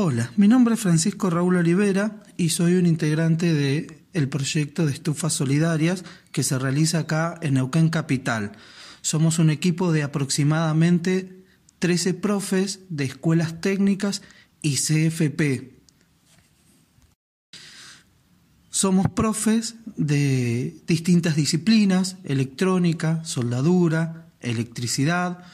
Hola, mi nombre es Francisco Raúl Olivera y soy un integrante del el proyecto de estufas solidarias que se realiza acá en Neuquén Capital. Somos un equipo de aproximadamente 13 profes de escuelas técnicas y CFP. Somos profes de distintas disciplinas, electrónica, soldadura, electricidad,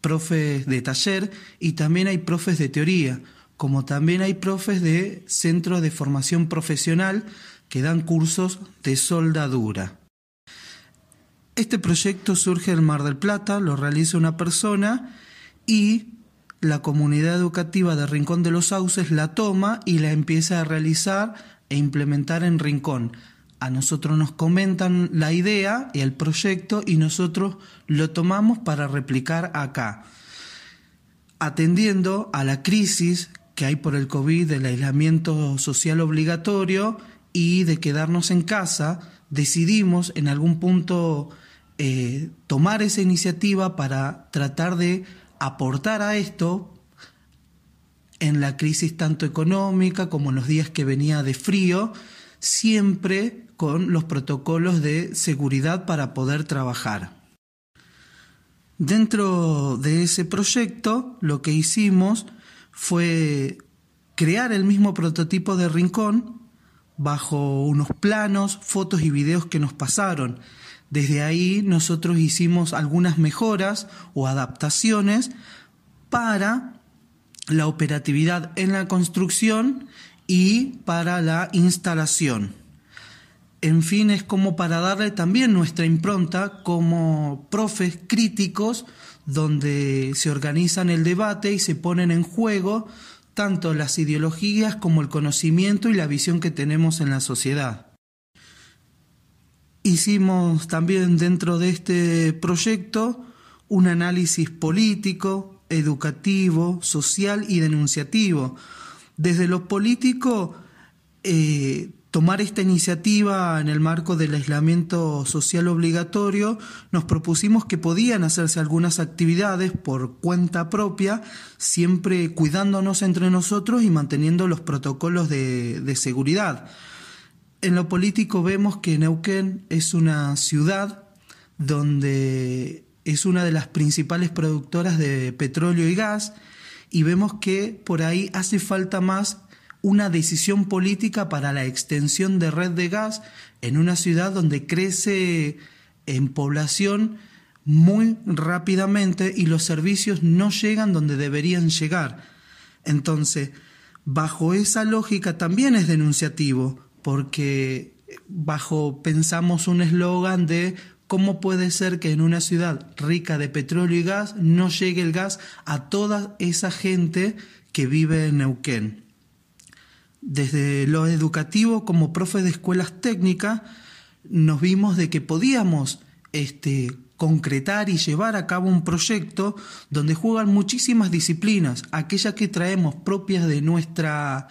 profes de taller y también hay profes de teoría, como también hay profes de centro de formación profesional que dan cursos de soldadura. Este proyecto surge en Mar del Plata, lo realiza una persona y la comunidad educativa de Rincón de los Sauces la toma y la empieza a realizar e implementar en Rincón. A nosotros nos comentan la idea y el proyecto y nosotros lo tomamos para replicar acá. Atendiendo a la crisis que hay por el COVID, del aislamiento social obligatorio y de quedarnos en casa, decidimos en algún punto eh, tomar esa iniciativa para tratar de aportar a esto en la crisis tanto económica como en los días que venía de frío, siempre con los protocolos de seguridad para poder trabajar. Dentro de ese proyecto lo que hicimos fue crear el mismo prototipo de rincón bajo unos planos, fotos y videos que nos pasaron. Desde ahí nosotros hicimos algunas mejoras o adaptaciones para la operatividad en la construcción y para la instalación. En fin, es como para darle también nuestra impronta como profes críticos donde se organizan el debate y se ponen en juego tanto las ideologías como el conocimiento y la visión que tenemos en la sociedad. Hicimos también dentro de este proyecto un análisis político, educativo, social y denunciativo. Desde lo político, eh, tomar esta iniciativa en el marco del aislamiento social obligatorio, nos propusimos que podían hacerse algunas actividades por cuenta propia, siempre cuidándonos entre nosotros y manteniendo los protocolos de, seguridad. En lo político vemos que Neuquén es una ciudad donde es una de las principales productoras de petróleo y gas y vemos que por ahí hace falta más una decisión política para la extensión de red de gas en una ciudad donde crece en población muy rápidamente y los servicios no llegan donde deberían llegar. Entonces, bajo esa lógica también es denunciativo, porque bajo pensamos un eslogan de cómo puede ser que en una ciudad rica de petróleo y gas no llegue el gas a toda esa gente que vive en Neuquén desde lo educativo como profe de escuelas técnicas, nos vimos de que podíamos este, concretar y llevar a cabo un proyecto donde juegan muchísimas disciplinas, aquellas que traemos propias de nuestra,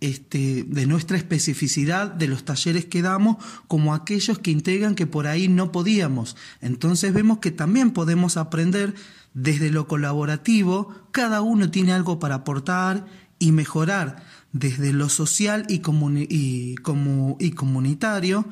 este, de nuestra especificidad, de los talleres que damos, como aquellos que integran que por ahí no podíamos. Entonces vemos que también podemos aprender desde lo colaborativo, cada uno tiene algo para aportar y mejorar desde lo social y, y, como, y comunitario,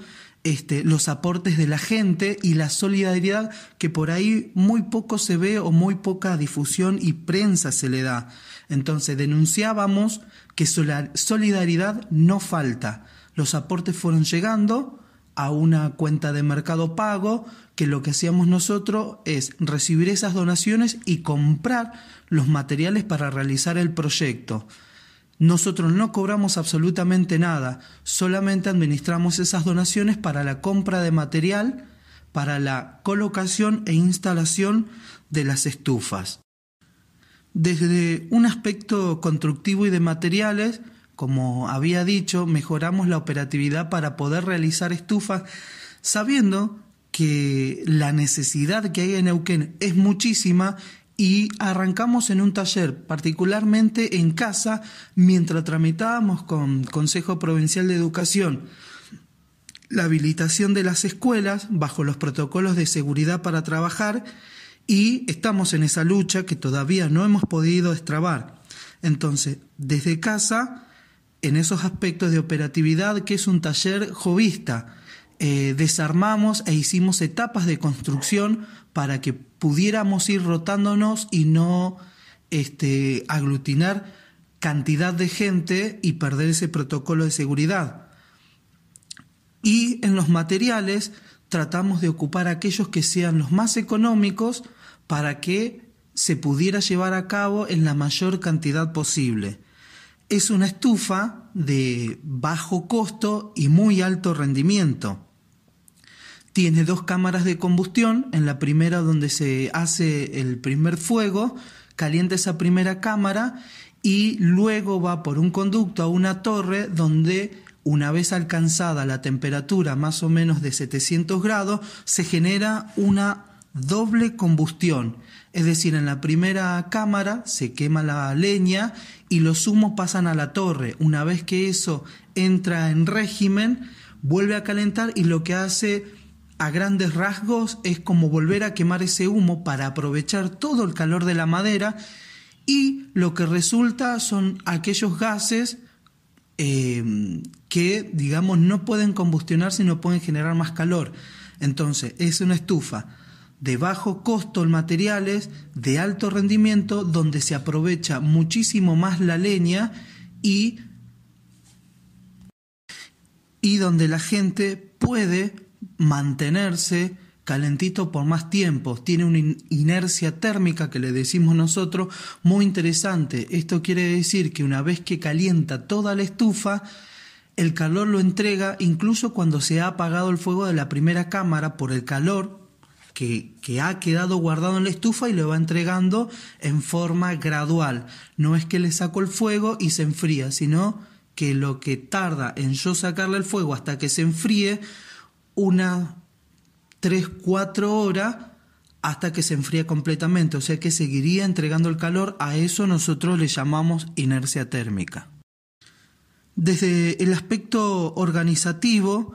este, los aportes de la gente y la solidaridad que por ahí muy poco se ve o muy poca difusión y prensa se le da. Entonces denunciábamos que solidaridad no falta. Los aportes fueron llegando a una cuenta de mercado pago que lo que hacíamos nosotros es recibir esas donaciones y comprar los materiales para realizar el proyecto. Nosotros no cobramos absolutamente nada, solamente administramos esas donaciones para la compra de material, para la colocación e instalación de las estufas. Desde un aspecto constructivo y de materiales, como había dicho, mejoramos la operatividad para poder realizar estufas, sabiendo que la necesidad que hay en Neuquén es muchísima y arrancamos en un taller, particularmente en casa, mientras tramitábamos con Consejo Provincial de Educación la habilitación de las escuelas bajo los protocolos de seguridad para trabajar y estamos en esa lucha que todavía no hemos podido destrabar. Entonces, desde casa, en esos aspectos de operatividad, que es un taller jovista, eh, desarmamos e hicimos etapas de construcción para que pudiéramos ir rotándonos y no este, aglutinar cantidad de gente y perder ese protocolo de seguridad. Y en los materiales tratamos de ocupar aquellos que sean los más económicos para que se pudiera llevar a cabo en la mayor cantidad posible. Es una estufa de bajo costo y muy alto rendimiento. Tiene dos cámaras de combustión, en la primera donde se hace el primer fuego, calienta esa primera cámara y luego va por un conducto a una torre donde una vez alcanzada la temperatura más o menos de 700 grados, se genera una doble combustión. Es decir, en la primera cámara se quema la leña y los humos pasan a la torre. Una vez que eso entra en régimen, vuelve a calentar y lo que hace a grandes rasgos es como volver a quemar ese humo para aprovechar todo el calor de la madera y lo que resulta son aquellos gases eh, que, digamos, no pueden combustionar sino pueden generar más calor. Entonces, es una estufa de bajo costo en materiales, de alto rendimiento, donde se aprovecha muchísimo más la leña y, y donde la gente puede mantenerse calentito por más tiempo, tiene una inercia térmica que le decimos nosotros muy interesante. Esto quiere decir que una vez que calienta toda la estufa, el calor lo entrega incluso cuando se ha apagado el fuego de la primera cámara por el calor que, que, ha quedado guardado en la estufa y lo va entregando en forma gradual. No es que le saco el fuego y se enfría, sino que lo que tarda en yo sacarle el fuego hasta que se enfríe, una 3, 4 horas hasta que se enfría completamente, o sea que seguiría entregando el calor, a eso nosotros le llamamos inercia térmica. Desde el aspecto organizativo,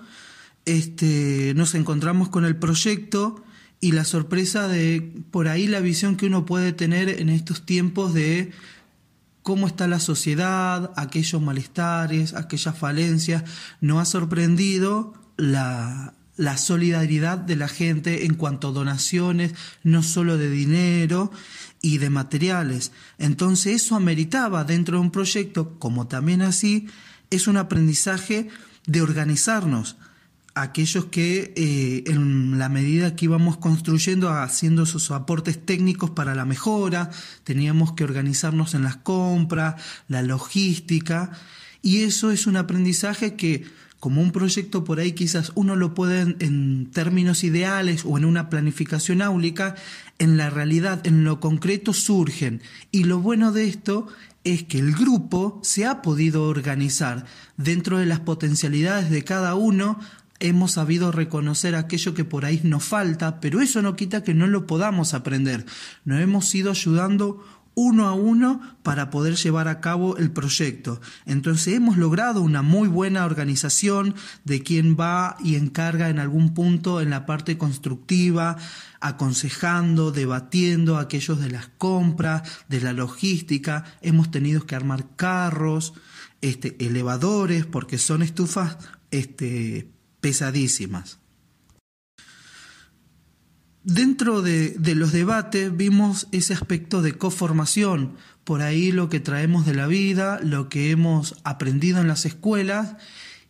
este, nos encontramos con el proyecto y la sorpresa de por ahí la visión que uno puede tener en estos tiempos de cómo está la sociedad, aquellos malestares, aquellas falencias, nos ha sorprendido la, solidaridad de la gente en cuanto a donaciones, no solo de dinero y de materiales. Entonces eso ameritaba dentro de un proyecto, como también así, es un aprendizaje de organizarnos. Aquellos que eh, en la medida que íbamos construyendo, haciendo esos aportes técnicos para la mejora, teníamos que organizarnos en las compras, la logística, y eso es un aprendizaje que como un proyecto por ahí quizás uno lo puede en, términos ideales o en una planificación áulica, en la realidad, en lo concreto surgen. Y lo bueno de esto es que el grupo se ha podido organizar dentro de las potencialidades de cada uno. Hemos sabido reconocer aquello que por ahí nos falta, pero eso no quita que no lo podamos aprender. Nos hemos ido ayudando uno a uno para poder llevar a cabo el proyecto. Entonces hemos logrado una muy buena organización de quien va y encarga en algún punto en la parte constructiva, aconsejando, debatiendo aquellos de las compras, de la logística. Hemos tenido que armar carros, este, elevadores, porque son estufas este, pesadísimas. Dentro de, los debates vimos ese aspecto de coformación, por ahí lo que traemos de la vida, lo que hemos aprendido en las escuelas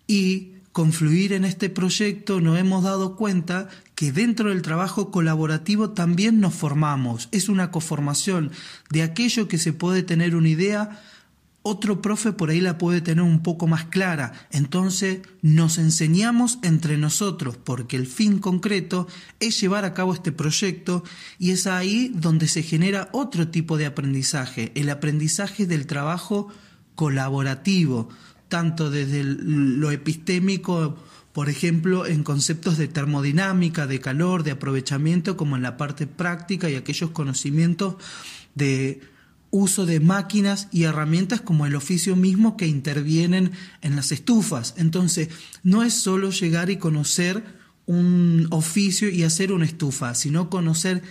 y confluir en este proyecto nos hemos dado cuenta que dentro del trabajo colaborativo también nos formamos. Es una coformación de aquello que se puede tener una idea otro profe por ahí la puede tener un poco más clara. Entonces nos enseñamos entre nosotros porque el fin concreto es llevar a cabo este proyecto y es ahí donde se genera otro tipo de aprendizaje, el aprendizaje del trabajo colaborativo, tanto desde lo epistémico, por ejemplo, en conceptos de termodinámica, de calor, de aprovechamiento, como en la parte práctica y aquellos conocimientos de uso de máquinas y herramientas como el oficio mismo que intervienen en las estufas. Entonces, no es solo llegar y conocer un oficio y hacer una estufa, sino conocer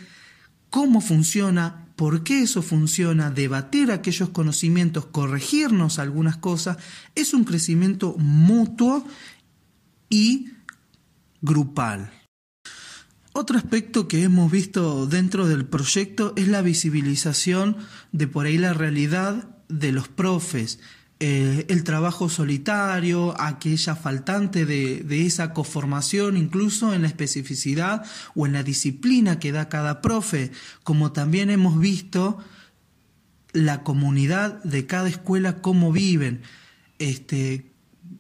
cómo funciona, por qué eso funciona, debatir aquellos conocimientos, corregirnos algunas cosas, es un crecimiento mutuo y grupal. Otro aspecto que hemos visto dentro del proyecto es la visibilización de por ahí la realidad de los profes, eh, el trabajo solitario, aquella faltante de, de, esa conformación, incluso en la especificidad o en la disciplina que da cada profe, como también hemos visto la comunidad de cada escuela, cómo viven. Este,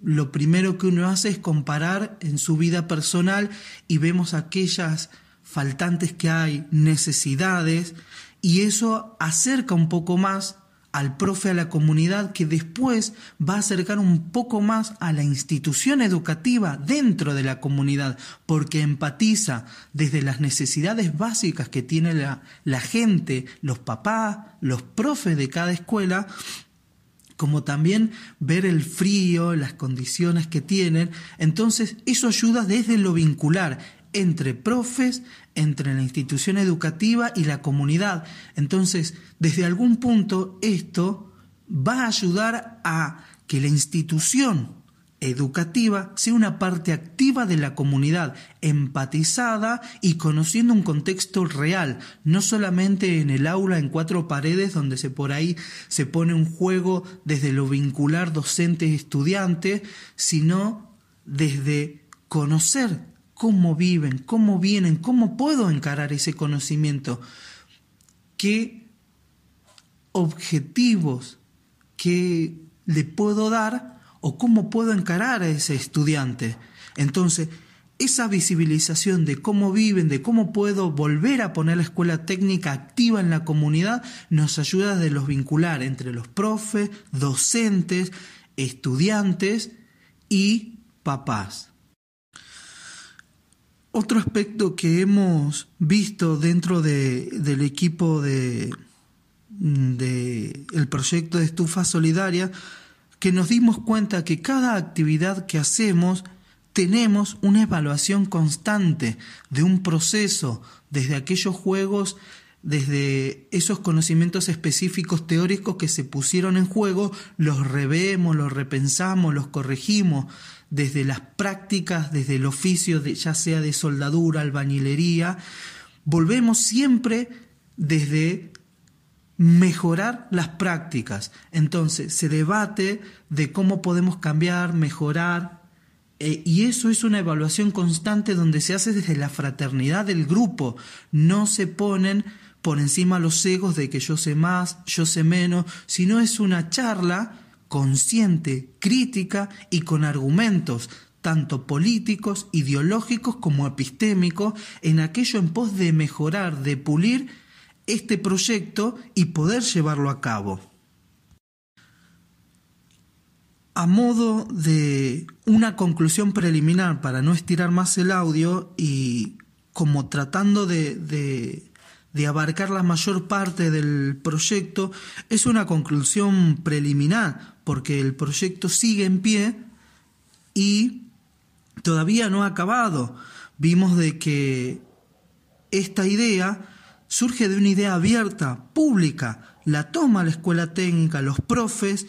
lo primero que uno hace es comparar en su vida personal y vemos aquellas faltantes que hay, necesidades, y eso acerca un poco más al profe, a la comunidad, que después va a acercar un poco más a la institución educativa dentro de la comunidad, porque empatiza desde las necesidades básicas que tiene la, la gente, los papás, los profes de cada escuela, como también ver el frío, las condiciones que tienen. Entonces, eso ayuda desde lo vincular entre profes, entre la institución educativa y la comunidad. Entonces, desde algún punto esto va a ayudar a que la institución educativa sea una parte activa de la comunidad, empatizada y conociendo un contexto real, no solamente en el aula en cuatro paredes donde se por ahí se pone un juego desde lo vincular docente-estudiante, sino desde conocer cómo viven, cómo vienen, cómo puedo encarar ese conocimiento, qué objetivos que le puedo dar o cómo puedo encarar a ese estudiante. Entonces, esa visibilización de cómo viven, de cómo puedo volver a poner la escuela técnica activa en la comunidad, nos ayuda de los vincular entre los profes, docentes, estudiantes y papás. Otro aspecto que hemos visto dentro de, del equipo de, de el proyecto de estufa solidaria, que nos dimos cuenta que cada actividad que hacemos tenemos una evaluación constante de un proceso, desde aquellos juegos, desde esos conocimientos específicos teóricos que se pusieron en juego, los revemos, los repensamos, los corregimos, desde las prácticas, desde el oficio, ya sea de soldadura, albañilería, volvemos siempre desde mejorar las prácticas. Entonces se debate de cómo podemos cambiar, mejorar, eh, y eso es una evaluación constante donde se hace desde la fraternidad del grupo. No se ponen por encima los egos de que yo sé más, yo sé menos, sino es una charla consciente, crítica y con argumentos, tanto políticos, ideológicos como epistémicos, en aquello en pos de mejorar, de pulir este proyecto y poder llevarlo a cabo. A modo de una conclusión preliminar para no estirar más el audio y como tratando de, de abarcar la mayor parte del proyecto es una conclusión preliminar, porque el proyecto sigue en pie y todavía no ha acabado. Vimos de que esta idea surge de una idea abierta, pública, la toma la escuela técnica, los profes,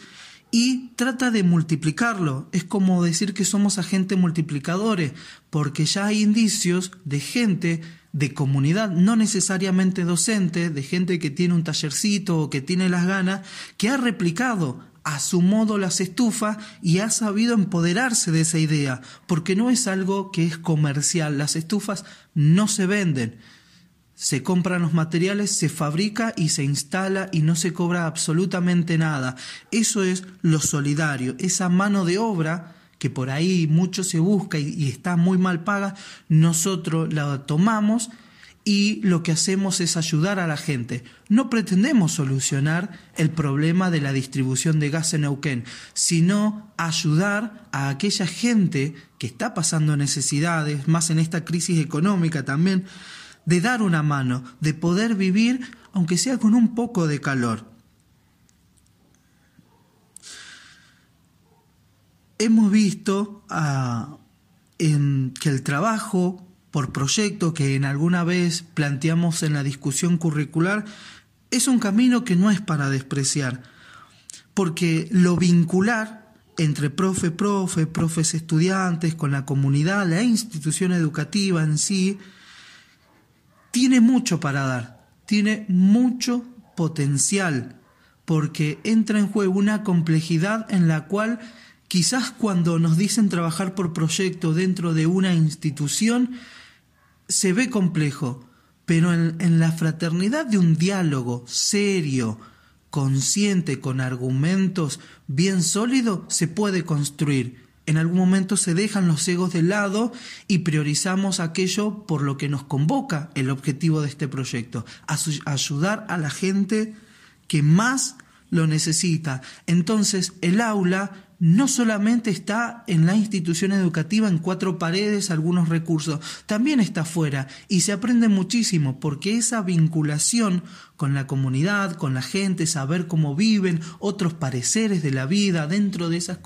y trata de multiplicarlo. Es como decir que somos agentes multiplicadores, porque ya hay indicios de gente de comunidad, no necesariamente docente, de gente que tiene un tallercito o que tiene las ganas, que ha replicado a su modo las estufas y ha sabido empoderarse de esa idea, porque no es algo que es comercial, las estufas no se venden, se compran los materiales, se fabrica y se instala y no se cobra absolutamente nada. Eso es lo solidario, esa mano de obra que por ahí mucho se busca y, está muy mal paga, nosotros la tomamos y lo que hacemos es ayudar a la gente. No pretendemos solucionar el problema de la distribución de gas en Neuquén, sino ayudar a aquella gente que está pasando necesidades, más en esta crisis económica también, de dar una mano, de poder vivir aunque sea con un poco de calor. Hemos visto ah, que el trabajo por proyecto que en alguna vez planteamos en la discusión curricular es un camino que no es para despreciar, porque lo vincular entre profe, profe, profes estudiantes, con la comunidad, la institución educativa en sí, tiene mucho para dar, tiene mucho potencial, porque entra en juego una complejidad en la cual quizás cuando nos dicen trabajar por proyecto dentro de una institución, se ve complejo, pero en, la fraternidad de un diálogo serio, consciente, con argumentos bien sólidos, se puede construir. En algún momento se dejan los egos de lado y priorizamos aquello por lo que nos convoca el objetivo de este proyecto, ayudar a la gente que más lo necesita. Entonces el aula no solamente está en la institución educativa en cuatro paredes, algunos recursos, también está afuera y se aprende muchísimo porque esa vinculación con la comunidad, con la gente, saber cómo viven, otros pareceres de la vida dentro de esa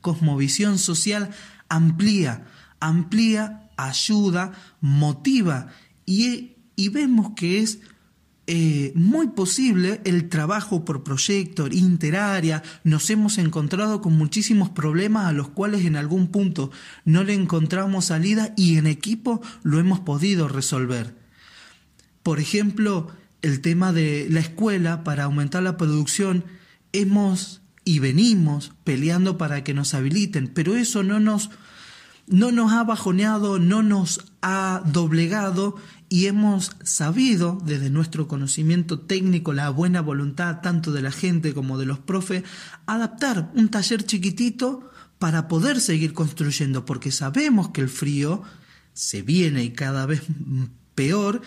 cosmovisión social, amplía, amplía, ayuda, motiva. Y, y vemos que es eh, muy posible el trabajo por proyecto, interárea, nos hemos encontrado con muchísimos problemas a los cuales en algún punto no le encontramos salida y en equipo lo hemos podido resolver. Por ejemplo, el tema de la escuela para aumentar la producción, hemos y venimos peleando para que nos habiliten, pero eso no nos no nos ha bajoneado, no nos ha doblegado y hemos sabido, desde nuestro conocimiento técnico, la buena voluntad tanto de la gente como de los profes, adaptar un taller chiquitito para poder seguir construyendo, porque sabemos que el frío se viene y cada vez peor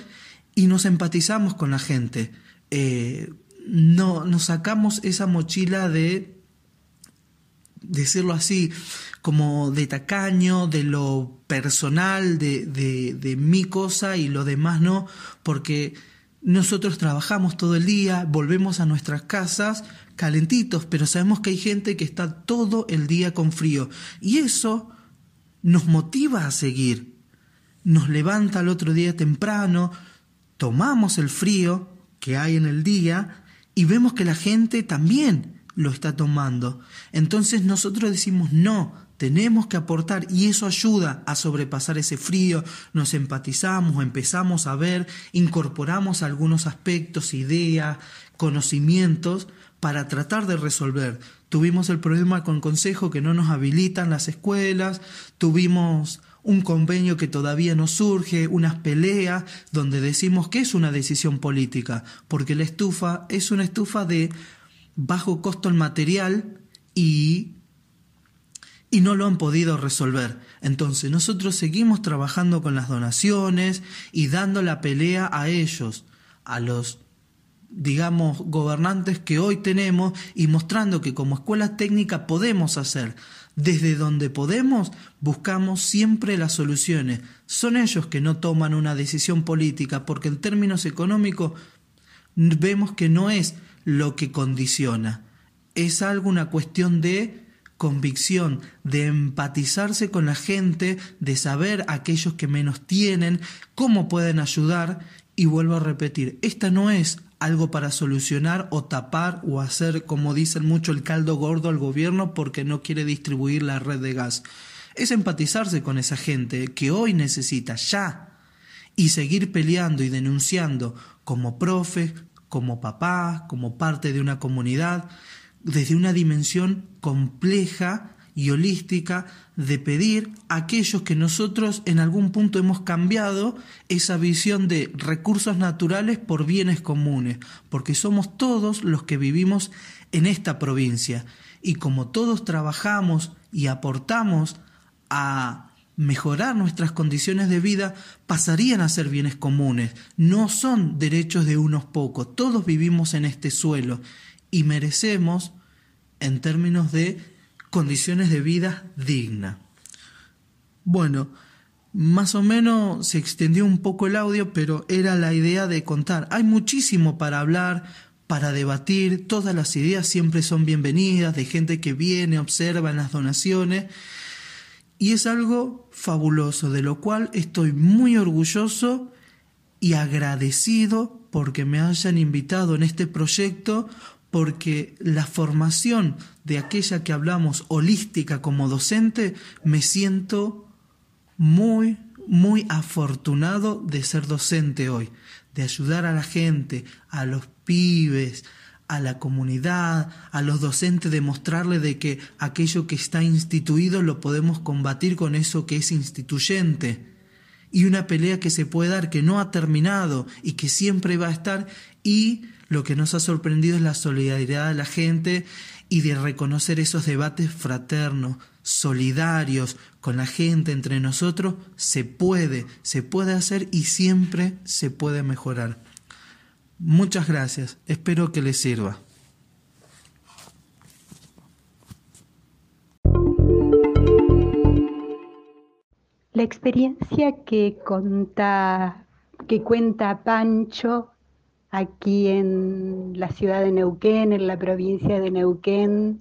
y nos empatizamos con la gente. Eh, no, nos sacamos esa mochila de decirlo así, como de tacaño, de lo personal, de, de, mi cosa y lo demás no, porque nosotros trabajamos todo el día, volvemos a nuestras casas calentitos, pero sabemos que hay gente que está todo el día con frío y eso nos motiva a seguir. Nos levanta el otro día temprano, tomamos el frío que hay en el día y vemos que la gente también lo está tomando. Entonces nosotros decimos, no, tenemos que aportar y eso ayuda a sobrepasar ese frío, nos empatizamos, empezamos a ver, incorporamos algunos aspectos, ideas, conocimientos para tratar de resolver. Tuvimos el problema con consejo que no nos habilitan las escuelas, tuvimos un convenio que todavía no surge, unas peleas donde decimos que es una decisión política, porque la estufa es una estufa de bajo costo el material y, y no lo han podido resolver. Entonces nosotros seguimos trabajando con las donaciones y dando la pelea a ellos, a los digamos, gobernantes que hoy tenemos y mostrando que como escuela técnica podemos hacer. Desde donde podemos, buscamos siempre las soluciones. Son ellos que no toman una decisión política porque en términos económicos vemos que no es lo que condiciona. Es algo, una cuestión de convicción, de empatizarse con la gente, de saber aquellos que menos tienen, cómo pueden ayudar. Y vuelvo a repetir, esta no es algo para solucionar o tapar o hacer, como dicen mucho, el caldo gordo al gobierno porque no quiere distribuir la red de gas. Es empatizarse con esa gente que hoy necesita ya y seguir peleando y denunciando como profe, como papá, como parte de una comunidad, desde una dimensión compleja y holística de pedir a aquellos que nosotros en algún punto hemos cambiado esa visión de recursos naturales por bienes comunes, porque somos todos los que vivimos en esta provincia. Y como todos trabajamos y aportamos a mejorar nuestras condiciones de vida pasarían a ser bienes comunes, no son derechos de unos pocos, todos vivimos en este suelo y merecemos en términos de condiciones de vida digna. Bueno, más o menos se extendió un poco el audio, pero era la idea de contar. Hay muchísimo para hablar, para debatir, todas las ideas siempre son bienvenidas, de gente que viene, observa en las donaciones y es algo fabuloso, de lo cual estoy muy orgulloso y agradecido porque me hayan invitado en este proyecto, porque la formación de aquella que hablamos holística como docente, me siento muy, muy afortunado de ser docente hoy, de ayudar a la gente, a los pibes, a la comunidad, a los docentes, demostrarle de que aquello que está instituido lo podemos combatir con eso que es instituyente. Y una pelea que se puede dar, que no ha terminado y que siempre va a estar. Y lo que nos ha sorprendido es la solidaridad de la gente y de reconocer esos debates fraternos, solidarios con la gente, entre nosotros, se puede, se puede hacer y siempre se puede mejorar. Muchas gracias, espero que les sirva. La experiencia que, que cuenta Pancho aquí en la ciudad de Neuquén, en la provincia de Neuquén,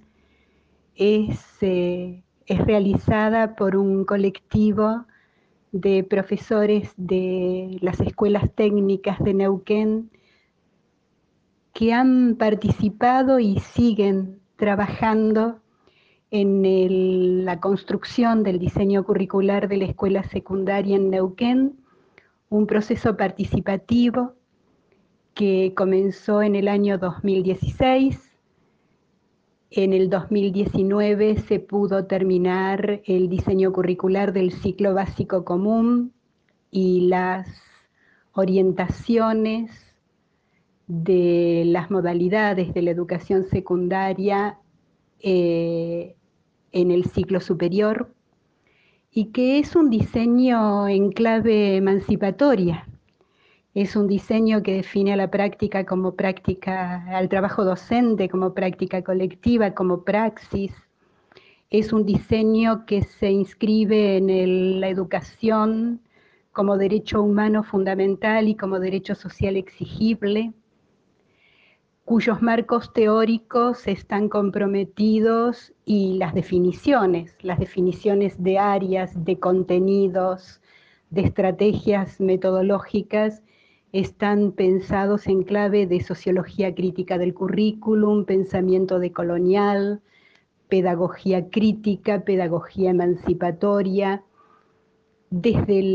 es, eh, es realizada por un colectivo de profesores de las escuelas técnicas de Neuquén que han participado y siguen trabajando en la construcción del diseño curricular de la escuela secundaria en Neuquén, un proceso participativo que comenzó en el año 2016. En el 2019 se pudo terminar el diseño curricular del ciclo básico común y las orientaciones de las modalidades de la educación secundaria eh, en el ciclo superior y que es un diseño en clave emancipatoria. Es un diseño que define a la práctica como práctica, al trabajo docente como práctica colectiva, como praxis. Es un diseño que se inscribe en la educación como derecho humano fundamental y como derecho social exigible cuyos marcos teóricos están comprometidos y las definiciones, las definiciones de áreas, de contenidos, de estrategias metodológicas, están pensados en clave de sociología crítica del currículum, pensamiento decolonial, pedagogía crítica, pedagogía emancipatoria, desde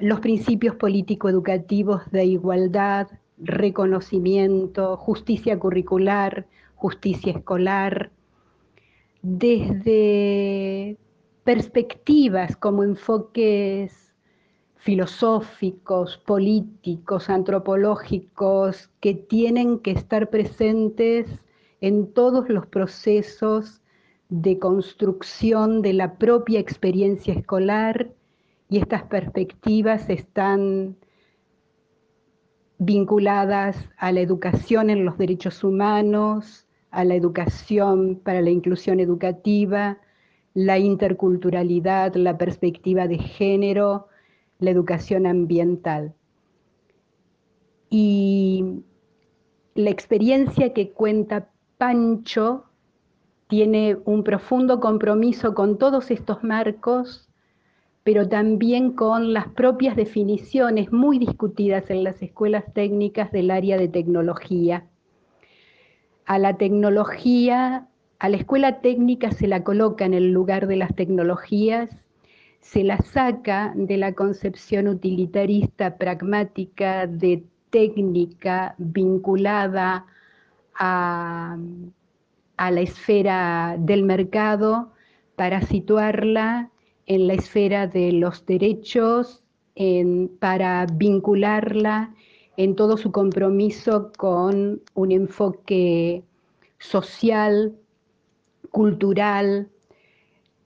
los principios político-educativos de igualdad, reconocimiento, justicia curricular, justicia escolar, desde perspectivas como enfoques filosóficos, políticos, antropológicos, que tienen que estar presentes en todos los procesos de construcción de la propia experiencia escolar y estas perspectivas están vinculadas a la educación en los derechos humanos, a la educación para la inclusión educativa, la interculturalidad, la perspectiva de género, la educación ambiental. Y la experiencia que cuenta Pancho tiene un profundo compromiso con todos estos marcos pero también con las propias definiciones muy discutidas en las escuelas técnicas del área de tecnología. A la tecnología, a la escuela técnica se la coloca en el lugar de las tecnologías, se la saca de la concepción utilitarista pragmática de técnica vinculada a, la esfera del mercado para situarla en la esfera de los derechos, para vincularla en todo su compromiso con un enfoque social, cultural,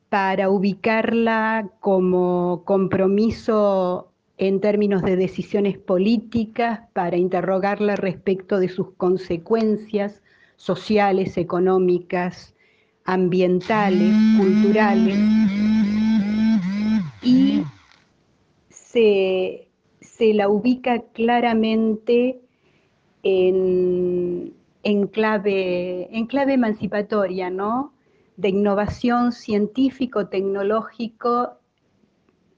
para ubicarla como compromiso en términos de decisiones políticas, para interrogarla respecto de sus consecuencias sociales, económicas, ambientales, culturales y se, la ubica claramente en, clave, en clave emancipatoria, ¿no? De innovación científico-tecnológico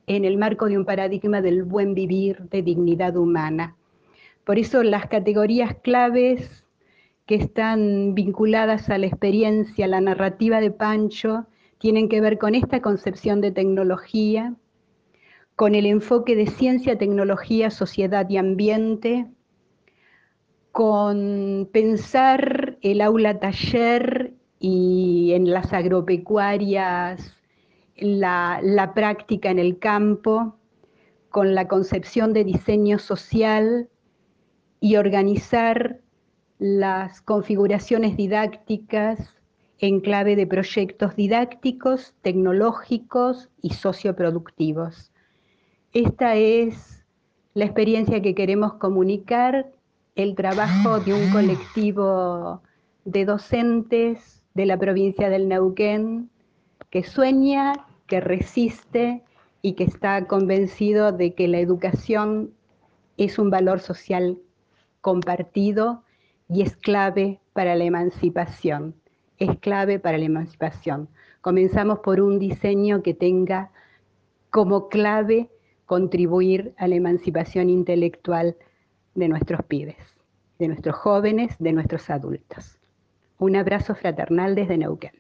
en el marco de un paradigma del buen vivir, de dignidad humana. Por eso las categorías claves que están vinculadas a la experiencia, a la narrativa de Pancho, tienen que ver con esta concepción de tecnología, con el enfoque de ciencia, tecnología, sociedad y ambiente, con pensar el aula taller y en las agropecuarias, la, la práctica en el campo, con la concepción de diseño social y organizar las configuraciones didácticas en clave de proyectos didácticos, tecnológicos y socioproductivos. Esta es la experiencia que queremos comunicar, el trabajo de un colectivo de docentes de la provincia del Neuquén que sueña, que resiste y que está convencido de que la educación es un valor social compartido y es clave para la emancipación, es clave para la emancipación. Comenzamos por un diseño que tenga como clave contribuir a la emancipación intelectual de nuestros pibes, de nuestros jóvenes, de nuestros adultos. Un abrazo fraternal desde Neuquén.